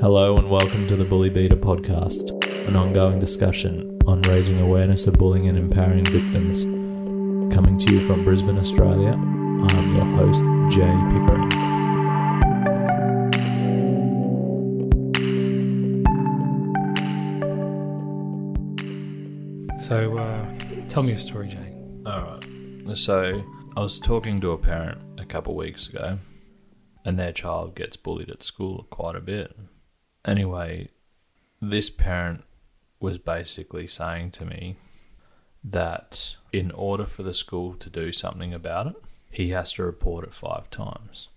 Hello and welcome to the Bully Beater podcast, an ongoing discussion on raising awareness of bullying and empowering victims. Coming to you from Brisbane, Australia, I'm your host, Jay Pickering. So, uh, tell me a story, Jay. Alright, so I was talking to a parent a couple weeks ago, and their child gets bullied at school quite a bit. Anyway, this parent was basically saying to me that in order for the school to do something about it, he has to report it five times.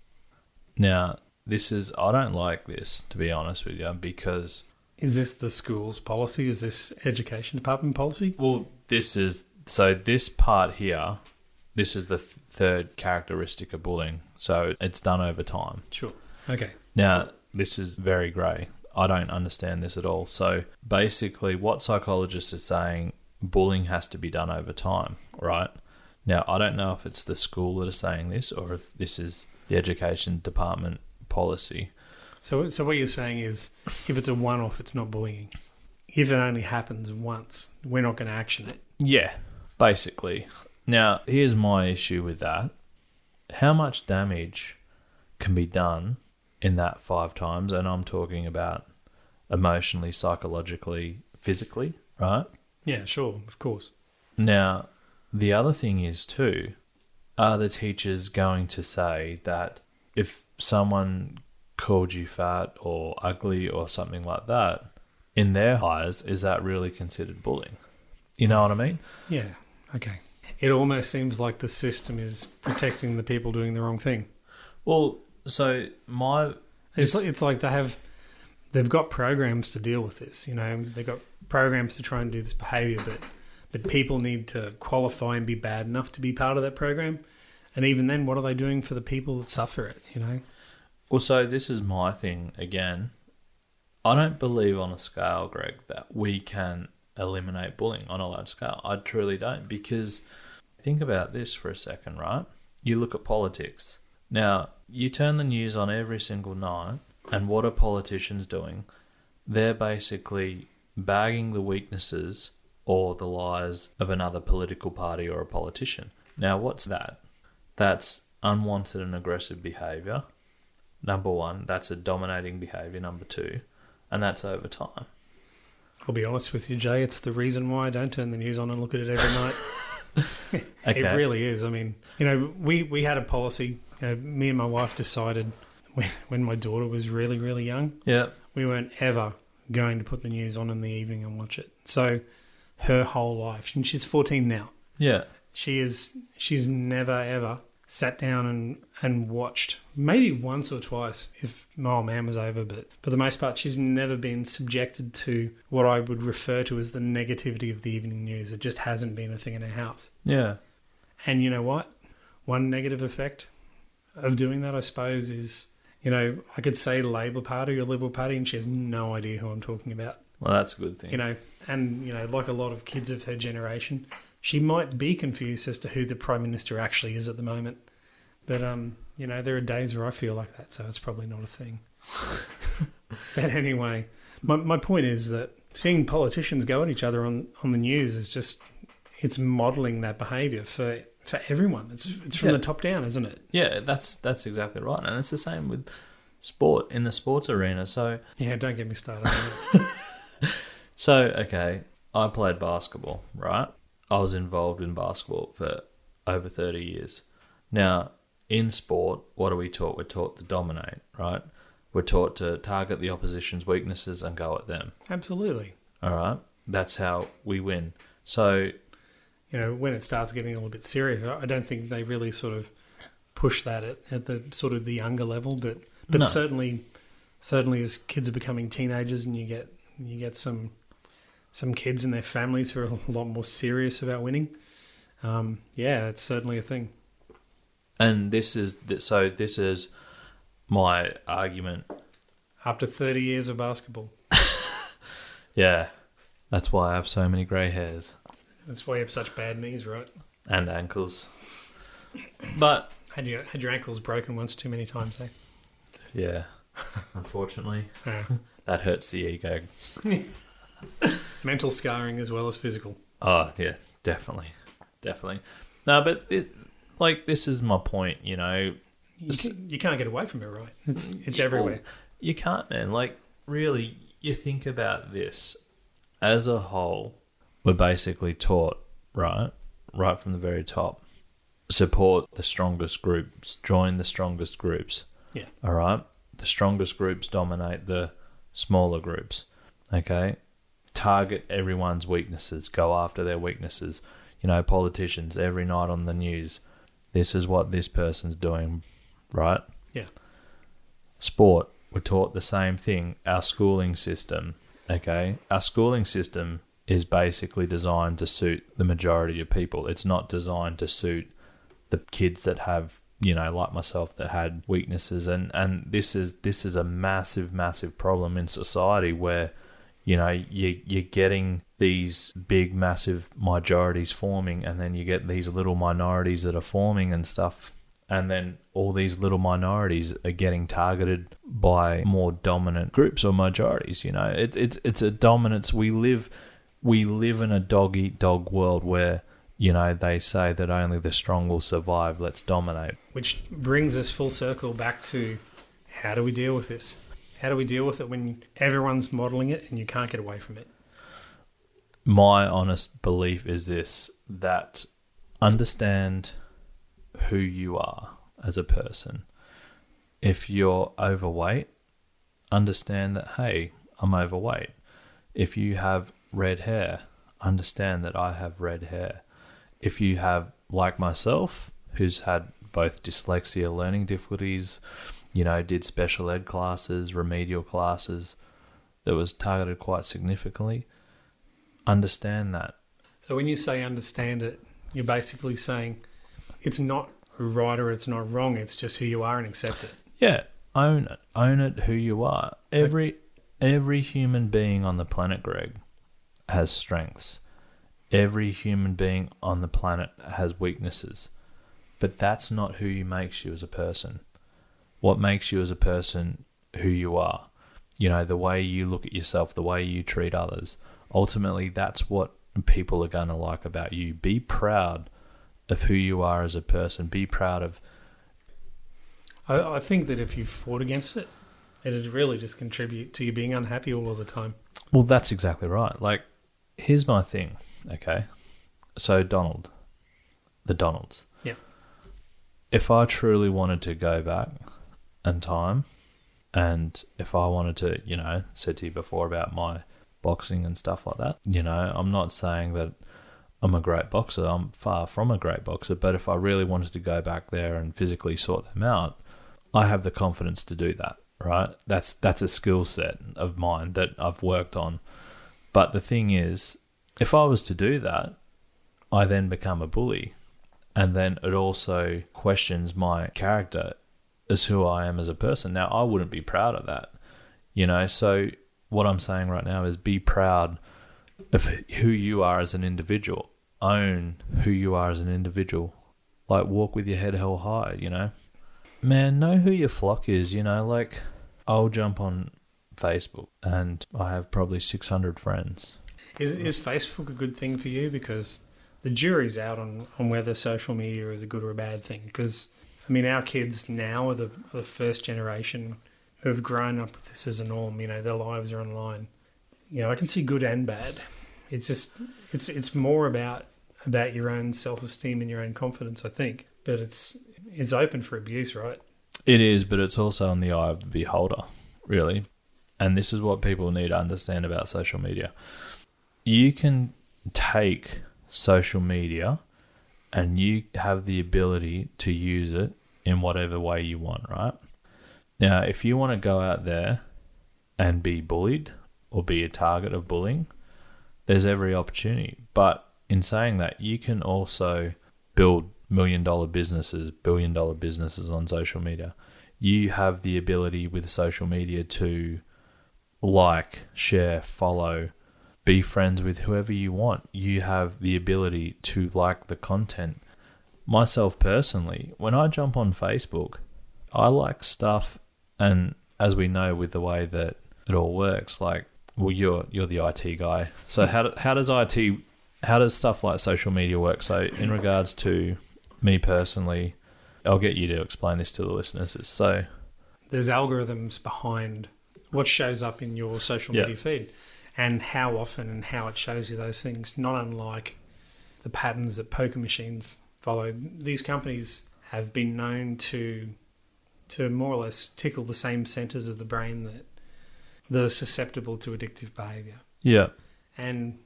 Now, this is, I don't like this, to be honest with you, because, Is this the school's policy? Is this education department policy? well, this is, so this part here, this is the th- third characteristic of bullying. So it's done over time. Sure. Okay. Now, this is very grey. I don't understand this at all. So basically, what psychologists are saying, bullying has to be done over time, right? Now, I don't know if it's the school that are saying this or if this is the education department policy. So, so what you're saying is, if it's a one-off, it's not bullying. If it only happens once, we're not going to action it. Yeah, basically. Now, here's my issue with that. How much damage can be done in that five times? And I'm talking about emotionally, psychologically, physically, right? Yeah, sure, of course. Now, the other thing is too, are the teachers going to say that if someone called you fat or ugly or something like that, in their eyes, is that really considered bullying? You know what I mean? Yeah. Okay. It almost seems like the system is protecting the people doing the wrong thing. Well, so my It's like, it's like they have they've got programs to deal with this. You know, they've got programs to try and do this behaviour, but but people need to qualify and be bad enough to be part of that program. And even then, what are they doing for the people that suffer it? You know, well, so this is my thing again. I don't believe on a scale, Greg, that we can eliminate bullying on a large scale. I truly don't because think about this for a second, right? You look at politics. Now, you turn the news on every single night, and what are politicians doing? They're basically bagging the weaknesses or the lies of another political party or a politician. Now, what's that? That's unwanted and aggressive behavior. Number one, that's a dominating behavior. Number two, and that's over time. I'll be honest with you, Jay. It's the reason why I don't turn the news on and look at it every night. Okay. It really is. I mean, you know, we we had a policy. You know, me and my wife decided when when my daughter was really really young, Yeah. we weren't ever going to put the news on in the evening and watch it. So her whole life, and she's 14 now, Yeah. she is she's never ever sat down and and watched maybe once or twice if my old man was over, but for the most part, she's never been subjected to what I would refer to as the negativity of the evening news. It just hasn't been a thing in her house. Yeah. And you know what? One negative effect of doing that, I suppose, is you know I could say Labor Party or Liberal Party, and she has no idea who I'm talking about. Well, that's a good thing. You know, and you know, like a lot of kids of her generation, she might be confused as to who the Prime Minister actually is at the moment. But um, you know, there are days where I feel like that, so it's probably not a thing. but anyway, my my point is that seeing politicians go at each other on, on the news is just it's modelling that behaviour for for everyone. It's it's from Yeah. the top down, isn't it? yeah, that's that's exactly right, and it's the same with sport in the sports arena. So, Yeah, don't get me started. so okay, I played basketball, right? I was involved in basketball for over thirty years. Now, in sport, what are we taught? We're taught to dominate, right? We're taught to target the opposition's weaknesses and go at them. Absolutely. All right, that's how we win. So, you know, when it starts getting a little bit serious, I don't think they really sort of push that at, at the sort of the younger level, but but No. certainly, certainly as kids are becoming teenagers and you get you get some some kids and their families who are a lot more serious about winning. Um, yeah, it's certainly a thing. And this is so. This is my argument After thirty years of basketball, Yeah, that's why I have so many grey hairs that's why you have such bad knees, right? and ankles. But Had your had your ankles broken once too many times, eh? yeah, unfortunately. Yeah. that hurts the ego. Mental scarring as well as physical. Oh yeah, definitely, definitely. No, but it, like this is my point. You know, You, can, you can't get away from it, right? It's mm, it's Yeah, everywhere. you can't, man. Like really, you think about this as a whole. We're basically taught, right, right from the very top, support the strongest groups, join the strongest groups. Yeah. All right. The strongest groups dominate the smaller groups. Okay. Target everyone's weaknesses. Go after their weaknesses. You know, politicians every night on the news. This is what this person's doing, right? Yeah. Sport. We're taught the same thing. Our schooling system. Okay. Our schooling system is basically designed to suit the majority of people. It's not designed to suit the kids that have you know like myself that had weaknesses and and this is this is a massive massive problem in society where you know you you're getting these big massive majorities forming and then you get these little minorities that are forming and stuff and then all these little minorities are getting targeted by more dominant groups or majorities you know. It's it's it's a dominance. We live we live in a dog eat dog world where you know they say that only the strong will survive. Let's dominate. Which brings us full circle back to how do we deal with this? How do we deal with it when everyone's modelling it and you can't get away from it? my honest belief is this that understand who you are as a person. If you're overweight, understand that, hey, I'm overweight. If you have red hair, understand that I have red hair. If you have, like myself, who's had both dyslexia, learning difficulties, you know, did special ed classes, remedial classes that was targeted quite significantly, understand that. So when you say understand it, you're basically saying it's not right or it's not wrong, it's just who you are and accept it. Yeah, own it. Own it who you are. Every every human being on the planet, Greg, has strengths. Every human being on the planet has weaknesses. But that's not who you makes you as a person. What makes you as a person who you are. You know, the way you look at yourself, the way you treat others. Ultimately that's what people are gonna like about you. Be proud of who you are as a person. Be proud of I, I think that if you fought against it, it'd really just contribute to you being unhappy all of the time. Well, that's exactly right. Like, here's my thing, okay? So, Donald, the Donalds. Yeah. If I truly wanted to go back in time, and if I wanted to, you know, said to you before about my boxing and stuff like that, you know, I'm not saying that I'm a great boxer. I'm far from a great boxer. But if I really wanted to go back there and physically sort them out, I have the confidence to do that, right? That's that's a skill set of mine that I've worked on. But the thing is, if I was to do that, I then become a bully. And then it also questions my character as who I am as a person. Now, I wouldn't be proud of that, you know? So, what I'm saying right now is be proud of who you are as an individual. Own who you are as an individual. Like, walk with your head held high, you know? Man, know who your flock is, you know? Like, I'll jump on Facebook and I have probably 600 friends. Is is Facebook a good thing for you? Because the jury's out on, on whether social media is a good or a bad thing. Because I mean, our kids now are the are the first generation who have grown up with this as a norm. You know, their lives are online. You know, I can see good and bad. It's just it's it's more about about your own self esteem and your own confidence, I think. But it's it's open for abuse, right? It is, but it's also in the eye of the beholder, really. And this is what people need to understand about social media. You can take social media and you have the ability to use it in whatever way you want, right? Now, if you want to go out there and be bullied or be a target of bullying, there's every opportunity. But in saying that, you can also build million dollar businesses, billion dollar businesses on social media. You have the ability with social media to like, share, follow, be friends with whoever you want. You have the ability to like the content. Myself personally, when I jump on Facebook, I like stuff, and as we know, with the way that it all works. Like, well, you're you're the IT guy, so how do, how does IT how does stuff like social media work? So, in regards to me personally, I'll get you to explain this to the listeners. So, there's algorithms behind what shows up in your social Yeah. media feed and how often and how it shows you those things, not unlike the patterns that poker machines follow. These companies have been known to to more or less tickle the same centers of the brain that that are susceptible to addictive behavior. yeah, And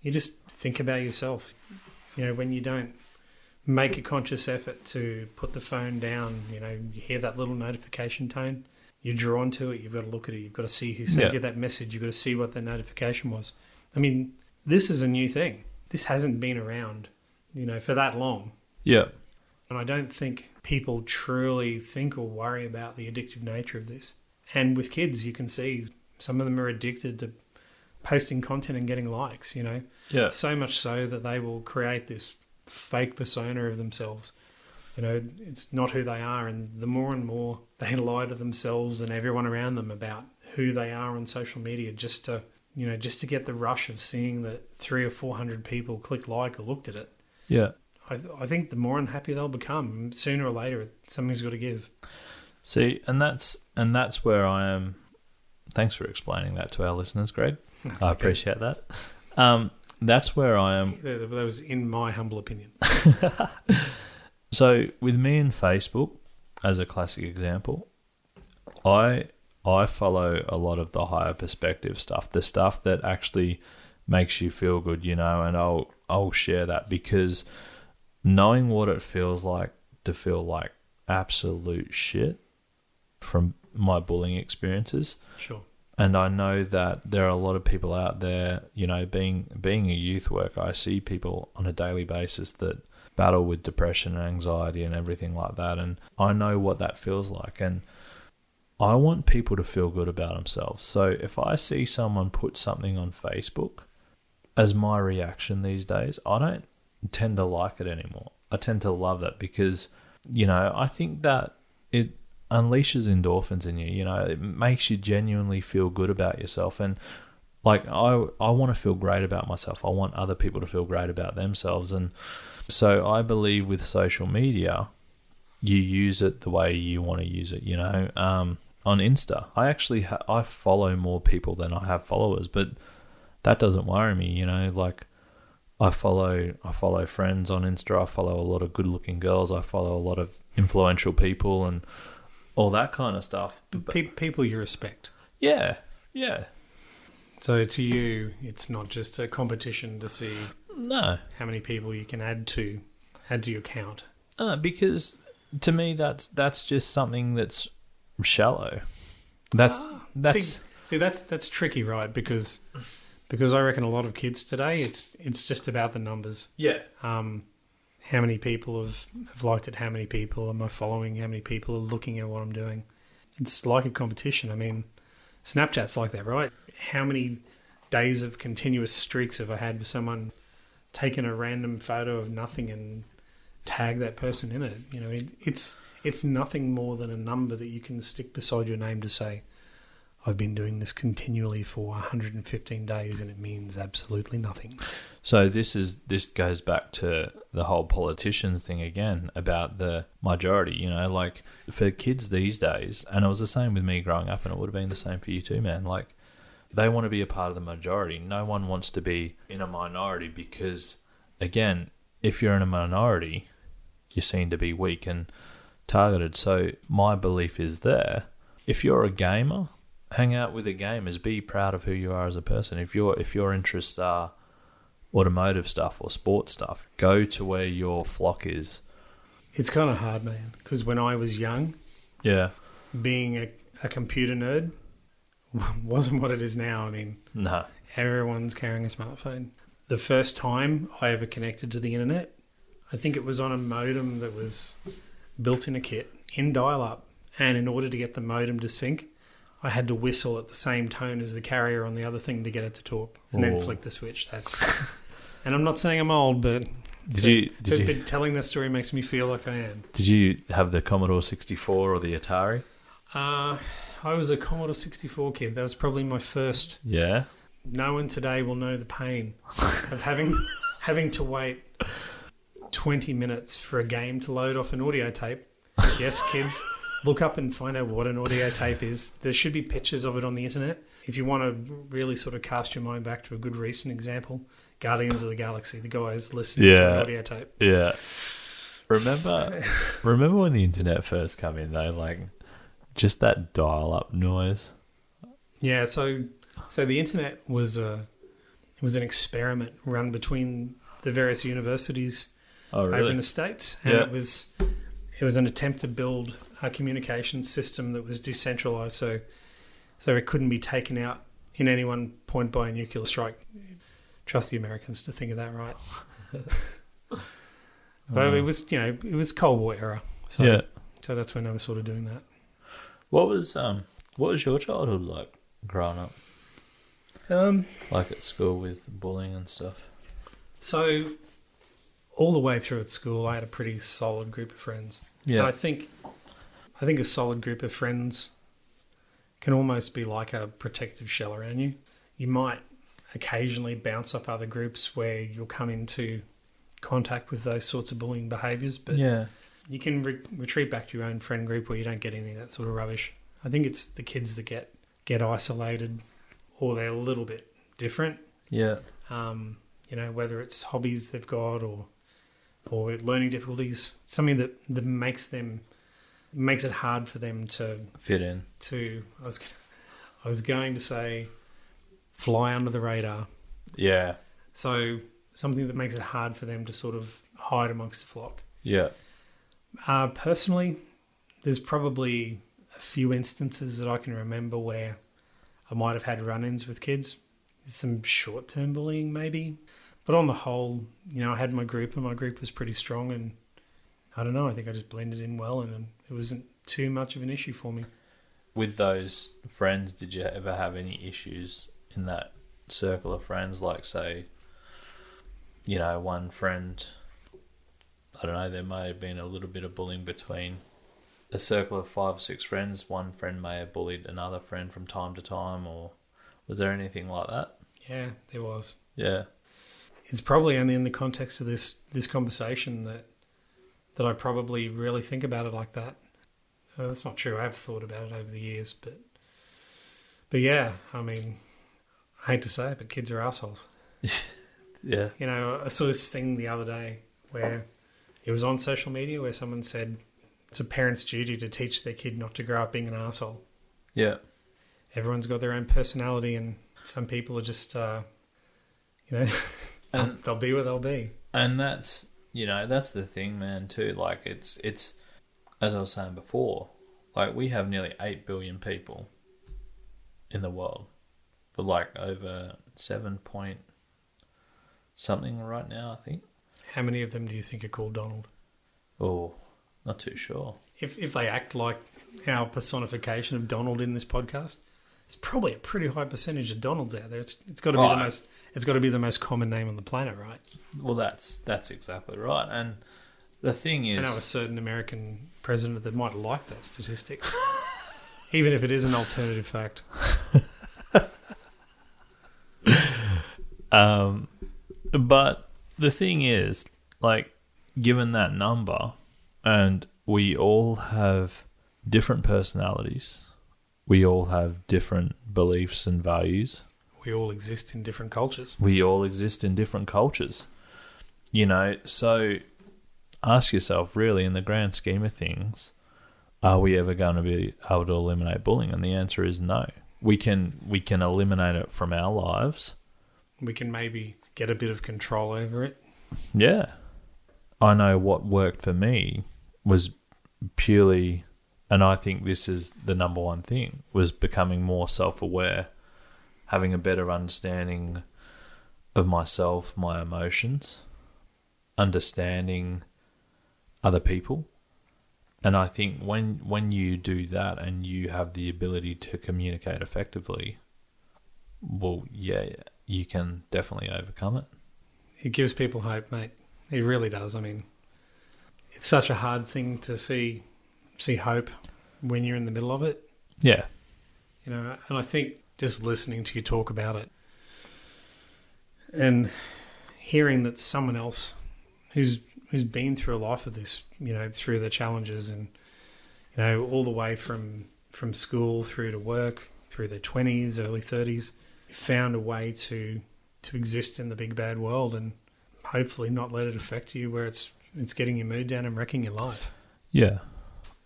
you just think about yourself. You know, when you don't make a conscious effort to put the phone down, you know, you hear that little notification tone, you're drawn to it, you've got to look at it, you've got to see who sent Yeah. you that message, you've got to see what the notification was. I mean, this is a new thing. This hasn't been around, you know, for that long. yeah, And I don't think people truly think or worry about the addictive nature of this. And with kids, you can see some of them are addicted to posting content and getting likes, you know. yeah, So much so that they will create this fake persona of themselves. You know, it's not who they are. And the more and more they lie to themselves and everyone around them about who they are on social media just to, you know, just to get the rush of seeing that three or 400 people clicked like or looked at it. yeah. I, I think the more unhappy they'll become, sooner or later, something's got to give. See, and that's and that's where I am. Thanks for explaining that to our listeners, Greg. That's I okay. appreciate that. Um, that's where I am. That that was in my humble opinion. So with me and Facebook, as a classic example, I I follow a lot of the higher perspective stuff, the stuff that actually makes you feel good, you know, and I'll I'll share that because knowing what it feels like to feel like absolute shit from my bullying experiences Sure. and I know that there are a lot of people out there, you know, being being a youth worker, I see people on a daily basis that battle with depression and anxiety and everything like that and I know what that feels like and I want people to feel good about themselves. So if I see someone put something on Facebook as my reaction these days, I don't tend to like it anymore. I tend to love that because you know, I think that it unleashes endorphins in you. You know, it makes you genuinely feel good about yourself. And like, I I want to feel great about myself. I want other people to feel great about themselves. And so I believe with social media, you use it the way you want to use it. You know, um, on Insta, I actually ha- I follow more people than I have followers, but that doesn't worry me. You know, like. I follow I follow friends on Insta. I follow a lot of good looking girls. I follow a lot of influential people and all that kind of stuff. But, Pe- people you respect. yeah, yeah, So to you, it's not just a competition to see no, how many people you can add to add to your count. uh, because to me that's that's just something that's shallow. That's that's See, see, that's that's tricky, right? Because because I reckon a lot of kids today, it's it's just about the numbers. yeah, Um, how many people have, have liked it? How many people am I following? How many people are looking at what I'm doing? It's like a competition. I mean, Snapchat's like that, right? How many days of continuous streaks have I had with someone taking a random photo of nothing and tag that person in it? You know, it, it's it's nothing more than a number that you can stick beside your name to say, I've been doing this continually for 115 days and it means absolutely nothing. So this is this goes back to the whole politicians thing again about the majority. You know, like for kids these days, and it was the same with me growing up, and it would have been the same for you too, man. Like they want to be a part of the majority. No one wants to be in a minority because, again, if you're in a minority, you're seen to be weak and targeted. So my belief is there. If you're a gamer, hang out with the gamers. Be proud of who you are as a person. If your if your interests are automotive stuff or sports stuff, go to where your flock is. It's kind of hard, man, because when I was young, Yeah. being a, a computer nerd wasn't what it is now. I mean, No. everyone's carrying a smartphone. The first time I ever connected to the internet, I think it was on a modem that was built in a kit in dial up. And in order to get the modem to sync, I had to whistle at the same tone as the carrier on the other thing to get it to talk and Oh. then flick the switch. That's. and I'm not saying I'm old, but, Did you but, did you but telling that story makes me feel like I am. did you have the Commodore 64 or the Atari? Uh, I was a Commodore 64 kid. That was probably my first. Yeah. No one today will know the pain of having having to wait 20 minutes for a game to load off an audio tape. Yes, kids, look up and find out what an audio tape is. There should be pictures of it on the internet. If you want to really sort of cast your mind back to a good recent example, Guardians of the Galaxy, the guys listening to Yeah. an audio tape. Yeah. Remember remember when the internet first came in though, like just that dial up noise. Yeah, so so the internet was a it was an experiment run between the various universities Oh over in the states, and Yeah. it was it was an attempt to build a communication system that was decentralized, so so it couldn't be taken out in any one point by a nuclear strike. Trust the Americans to think of that right. But it mm. was you know it was Cold War era, so yeah. so that's when I was sort of doing that. What was um what was your childhood like growing up? Um, Like at school with bullying and stuff? so all the way through at school, I had a pretty solid group of friends. And I think I think a solid group of friends can almost be like a protective shell around you. You might occasionally bounce off other groups where you'll come into contact with those sorts of bullying behaviours, but yeah. You can re- retreat back to your own friend group where you don't get any of that sort of rubbish. I think it's the kids that get get isolated or they're a little bit different. Yeah. Um, you know, whether it's hobbies they've got or or learning difficulties, something that, that makes them makes it hard for them to Fit in. to I was I was going to say fly under the radar. Yeah. So something that makes it hard for them to sort of hide amongst the flock. Yeah. Uh, personally, there's probably a few instances that I can remember where I might have had run-ins with kids. Some short-term bullying, maybe, but on the whole, you know, I had my group, and my group was pretty strong. And I don't know, I think I just blended in well, and it wasn't too much of an issue for me. With those friends, did you ever have any issues in that circle of friends? Like, say, you know, one friend, I don't know, there may have been a little bit of bullying between a circle of five or six friends. One friend may have bullied another friend from time to time, or was there anything like that? Yeah, there was. Yeah. It's probably only in the context of this this conversation that that I probably really think about it like that. Uh, that's not true. I have thought about it over the years, but but yeah, I mean, I hate to say it, but kids are assholes. Yeah. You know, I saw this thing the other day where it was on social media where someone said it's a parent's duty to teach their kid not to grow up being an asshole. Yeah. Everyone's got their own personality, and some people are just, uh, you know, they'll, And they'll be what they'll be. and that's you know that's the thing man too like it's it's as i was saying before like we have nearly 8 billion people in the world but like over 7 point something right now i think How many of them do you think are called Donald? oh not too sure If if they act like our personification of Donald in this podcast, it's probably a pretty high percentage of Donalds out there. It's it's got to be the most it's got to be the most common name on the planet, right? well that's that's exactly right and the thing is, I know a certain American president that might like that statistic, even if it is an alternative fact. Um, but the thing is, like, given that number, and we all have different personalities, we all have different beliefs and values, We all exist in different cultures. we all exist in different cultures. You know, so ask yourself really, in the grand scheme of things, are we ever going to be able to eliminate bullying? And the answer is no. We can we can eliminate it from our lives. We can maybe get a bit of control over it. Yeah. I know what worked for me was purely and I think this is the number one thing was becoming more self-aware, having a better understanding of myself, my emotions, understanding other people. And I think when when you do that and you have the ability to communicate effectively, well, yeah, you can definitely overcome it. It gives people hope, mate. It really does. I mean, it's such a hard thing to see see hope when you're in the middle of it. Yeah. You know, and I think just listening to you talk about it and hearing that someone else who's who's been through a life of this, you know, through the challenges and you know, all the way from from school through to work, through their twenties, early thirties, found a way to to exist in the big bad world and hopefully not let it affect you where it's it's getting your mood down and wrecking your life. Yeah.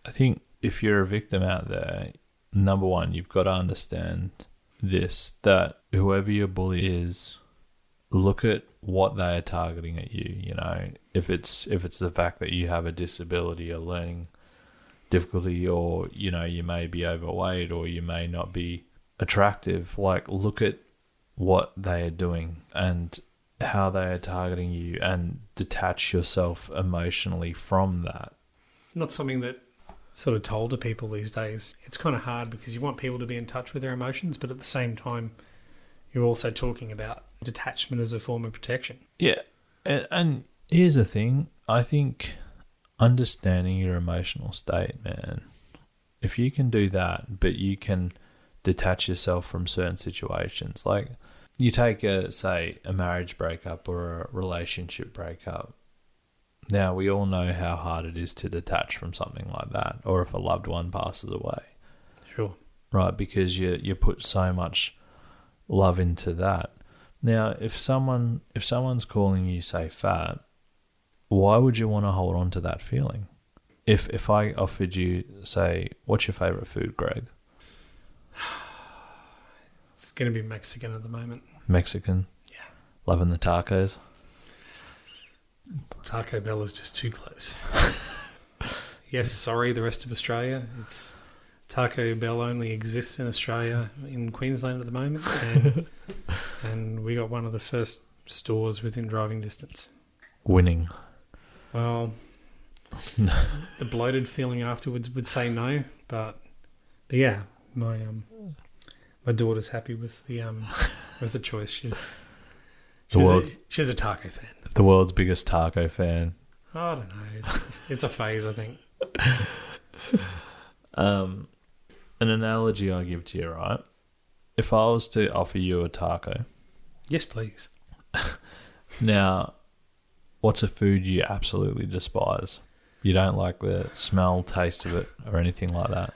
I think if you're a victim out there, number one, you've got to understand this that whoever your bully is, look at what they are targeting at you. You know, if it's if it's the fact that you have a disability, a learning difficulty, or you know you may be overweight, or you may not be attractive. Like, look at what they are doing and how they are targeting you, and detach yourself emotionally from that. Not something that sort of told to people these days. It's kind of hard because you want people to be in touch with their emotions, but at the same time, you're also talking about detachment as a form of protection. Yeah, and, and here's the thing: I think understanding your emotional state, man. If you can do that, but you can detach yourself from certain situations, like you take a say a marriage breakup or a relationship breakup. Now we all know how hard it is to detach from something like that, or if a loved one passes away, Sure. right? Because you you put so much love into that. Now, if someone if someone's calling you say fat, why would you want to hold on to that feeling? If if I offered you say, what's your favorite food, Greg? It's going to be Mexican at the moment. Mexican. Yeah. Loving the tacos. Taco Bell is just too close. yes, sorry, the rest of Australia. It's Taco Bell only exists in Australia, in Queensland at the moment, and, and we got one of the first stores within driving distance. Winning. Well, No. the bloated feeling afterwards would say no, but but yeah, my um my daughter's happy with the um with the choice. She's The she's, a, world's- she's a taco fan. The world's biggest taco fan. I don't know. It's it's a phase, I think. Um, an analogy I give to you, right? If I was to offer you a taco, Yes, please. now, what's a food you absolutely despise? You don't like the smell, taste of it, or anything like that.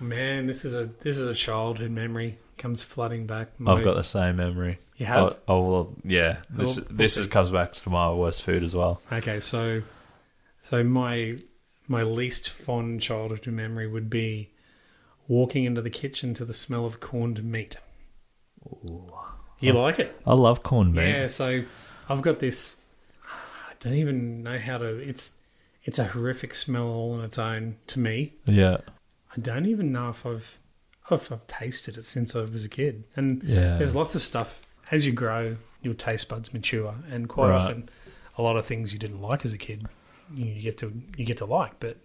Man, this is a this is a childhood memory comes flooding back. My- I've got the same memory. you have Oh, oh well, yeah. This Well, this is, comes back to my worst food as well. okay. So so my my least fond childhood memory would be walking into the kitchen to the smell of corned meat. You Oh. like it? I love corned meat. Yeah, so I've got this. I don't even know how to. It's it's a horrific smell all on its own to me. Yeah, I don't even know if I've if I've tasted it since I was a kid. And yeah. there's lots of stuff as you grow, your taste buds mature, and quite Right. often, a lot of things you didn't like as a kid, you you get to you get to like. But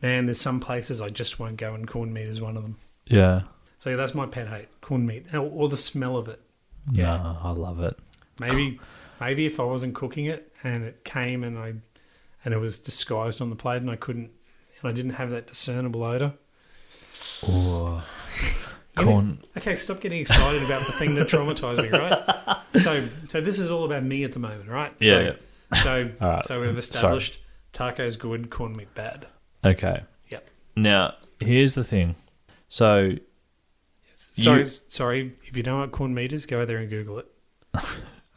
man, there's some places I just won't go, and corned meat is one of them. yeah. So yeah, that's my pet hate: corned meat, or, or the smell of it. Yeah. No, I love it. Maybe maybe if I wasn't cooking it and it came and I and it was disguised on the plate and I couldn't and I didn't have that discernible odor. Know- corn. Okay, stop getting excited about the thing that traumatized me, right? So so this is all about me at the moment, right? Yeah, So so, right. so we've established tacos good, corn meat bad. Okay. Yep. Now, here's the thing. So, Sorry, You- sorry. If you don't know what corned meat is, go out there and Google it.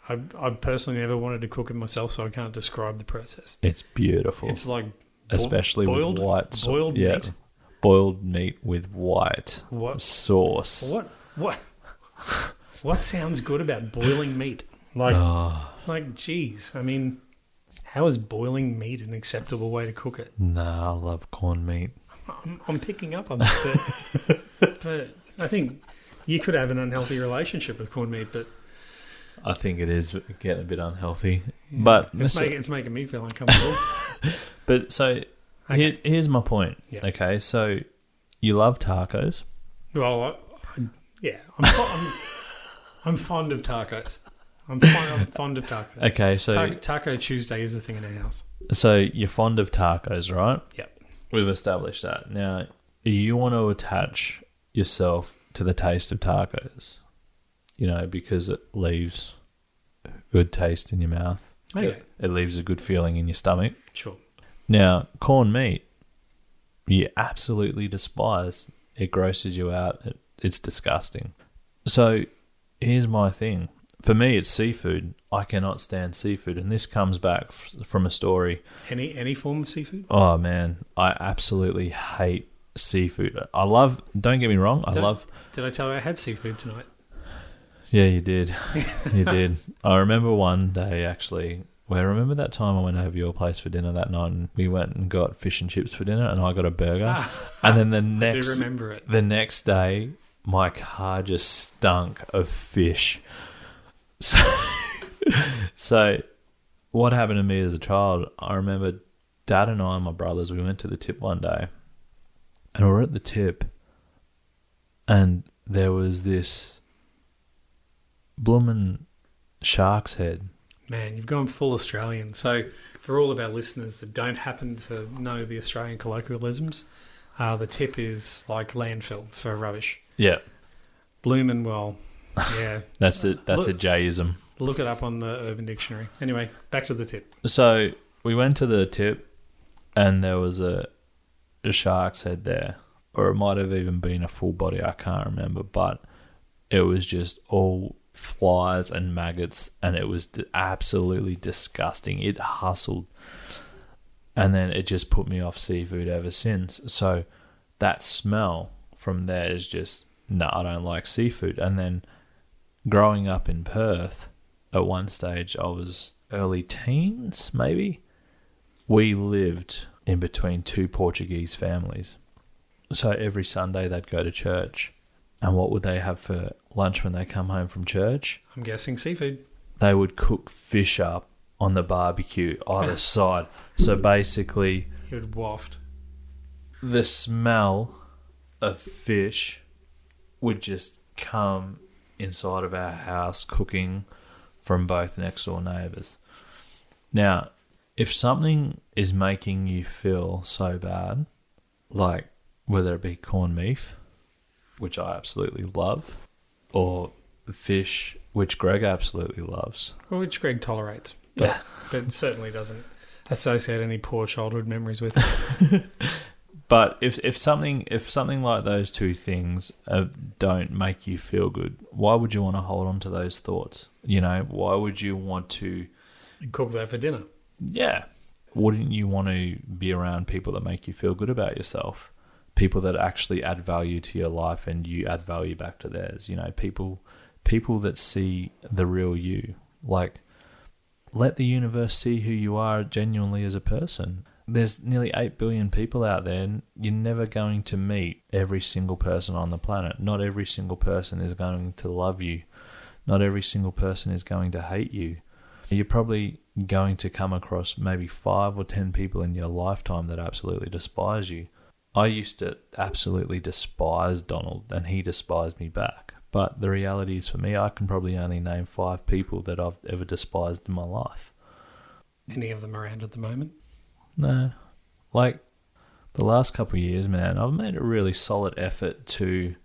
I, I personally never wanted to cook it myself, so I can't describe the process. it's beautiful, It's like bo- especially boiled- with white boiled yeah, meat? Boiled meat with white what sauce. What what what sounds good about boiling meat? Like Oh, like geez, I mean, how is boiling meat an acceptable way to cook it? no, I love corn meat. I'm, I'm picking up on that, but, but I think you could have an unhealthy relationship with corn meat. But I think it is getting a bit unhealthy. But it's, so- making, it's making me feel uncomfortable. But so Okay. here, here's my point. Yeah. Okay, so you love tacos. well, I, I, yeah, I'm, I'm I'm fond of tacos. I'm fond, I'm fond of tacos. Okay, so Ta- Taco Tuesday is a thing in our house. so you're fond of tacos, right? Yep. We've established that. Now, you want to attach yourself to the taste of tacos. You know, because it leaves a good taste in your mouth. Okay, It, it leaves a good feeling in your stomach. sure. Now, corned meat, you absolutely despise. It grosses you out. It, it's disgusting. So, here's my thing. For me, it's seafood. I cannot stand seafood, and this comes back f- from a story. Any any form of seafood? Oh man, I absolutely hate seafood. I love. Don't get me wrong. I love. Did I tell you I had seafood tonight? Yeah, you did. You did. I remember one day actually. Well, remember that time I went over your place for dinner that night, and we went and got fish and chips for dinner, and I got a burger, ah, and then the I do next remember it. the next day, my car just stunk of fish. So, so what happened to me as a child? I remember dad and I and my brothers, we went to the tip one day and we were at the tip and there was this bloomin' shark's head. Man, you've gone full Australian. So, for all of our listeners that don't happen to know the Australian colloquialisms, uh, the tip is like landfill for rubbish. Yeah. Bloomin', well, yeah. That's it. That's a Look- Jayism. Look it up on the Urban Dictionary. Anyway, back to the tip. So we went to the tip, and there was a, a shark's head there, or it might have even been a full body. I can't remember, but it was just all flies and maggots, and it was absolutely disgusting. It hustled, and then it just put me off seafood ever since. So that smell from there is just no, I don't like seafood. And then growing up in Perth, at one stage I was early teens, maybe. We lived in between two Portuguese families. So every Sunday they'd go to church. And what would they have for lunch when they come home from church? I'm guessing seafood. They would cook fish up on the barbecue either side. So basically, You would waft. the smell of fish would just come inside of our house cooking from both next door neighbors. Now, if something is making you feel so bad, like whether it be corned beef, which I absolutely love, or fish, which Greg absolutely loves. Which Greg tolerates, but, Yeah. but certainly doesn't associate any poor childhood memories with it. But if if something if something like those two things uh, don't make you feel good, why would you want to hold on to those thoughts? You know, why would you want to? You cook that for dinner. Yeah, wouldn't you want to be around people that make you feel good about yourself? People that actually add value to your life and you add value back to theirs. You know, people people that see the real you. Like, let the universe see who you are genuinely as a person. There's nearly 8 billion people out there, and you're never going to meet every single person on the planet. Not every single person is going to love you. Not every single person is going to hate you. You're probably going to come across maybe five or ten people in your lifetime that absolutely despise you. I used to absolutely despise Donald, and he despised me back. But the reality is, for me, I can probably only name five people that I've ever despised in my life. Any of them around at the moment? No. Like the last couple of years, man, I've made a really solid effort to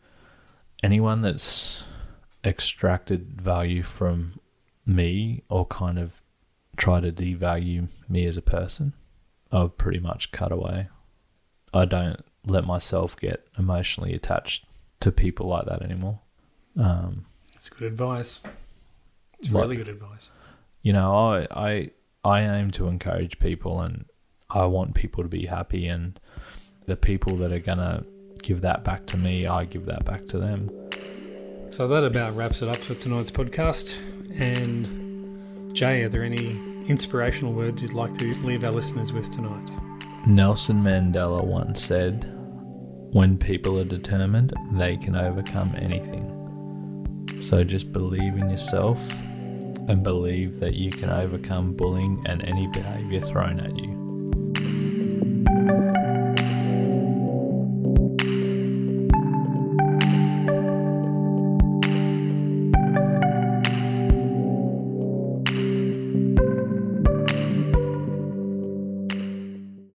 anyone that's extracted value from me or kind of try to devalue me as a person. I've pretty much cut away. I don't let myself get emotionally attached to people like that anymore. Um, It's good advice. It's Like- really good advice. you know, I, I I aim to encourage people and I want people to be happy and the people that are gonna give that back to me, I give that back to them. So that about wraps it up for tonight's podcast. And Jay, are there any inspirational words you'd like to leave our listeners with tonight? Nelson Mandela once said, When people are determined, they can overcome anything. So just believe in yourself and believe that you can overcome bullying and any behavior thrown at you.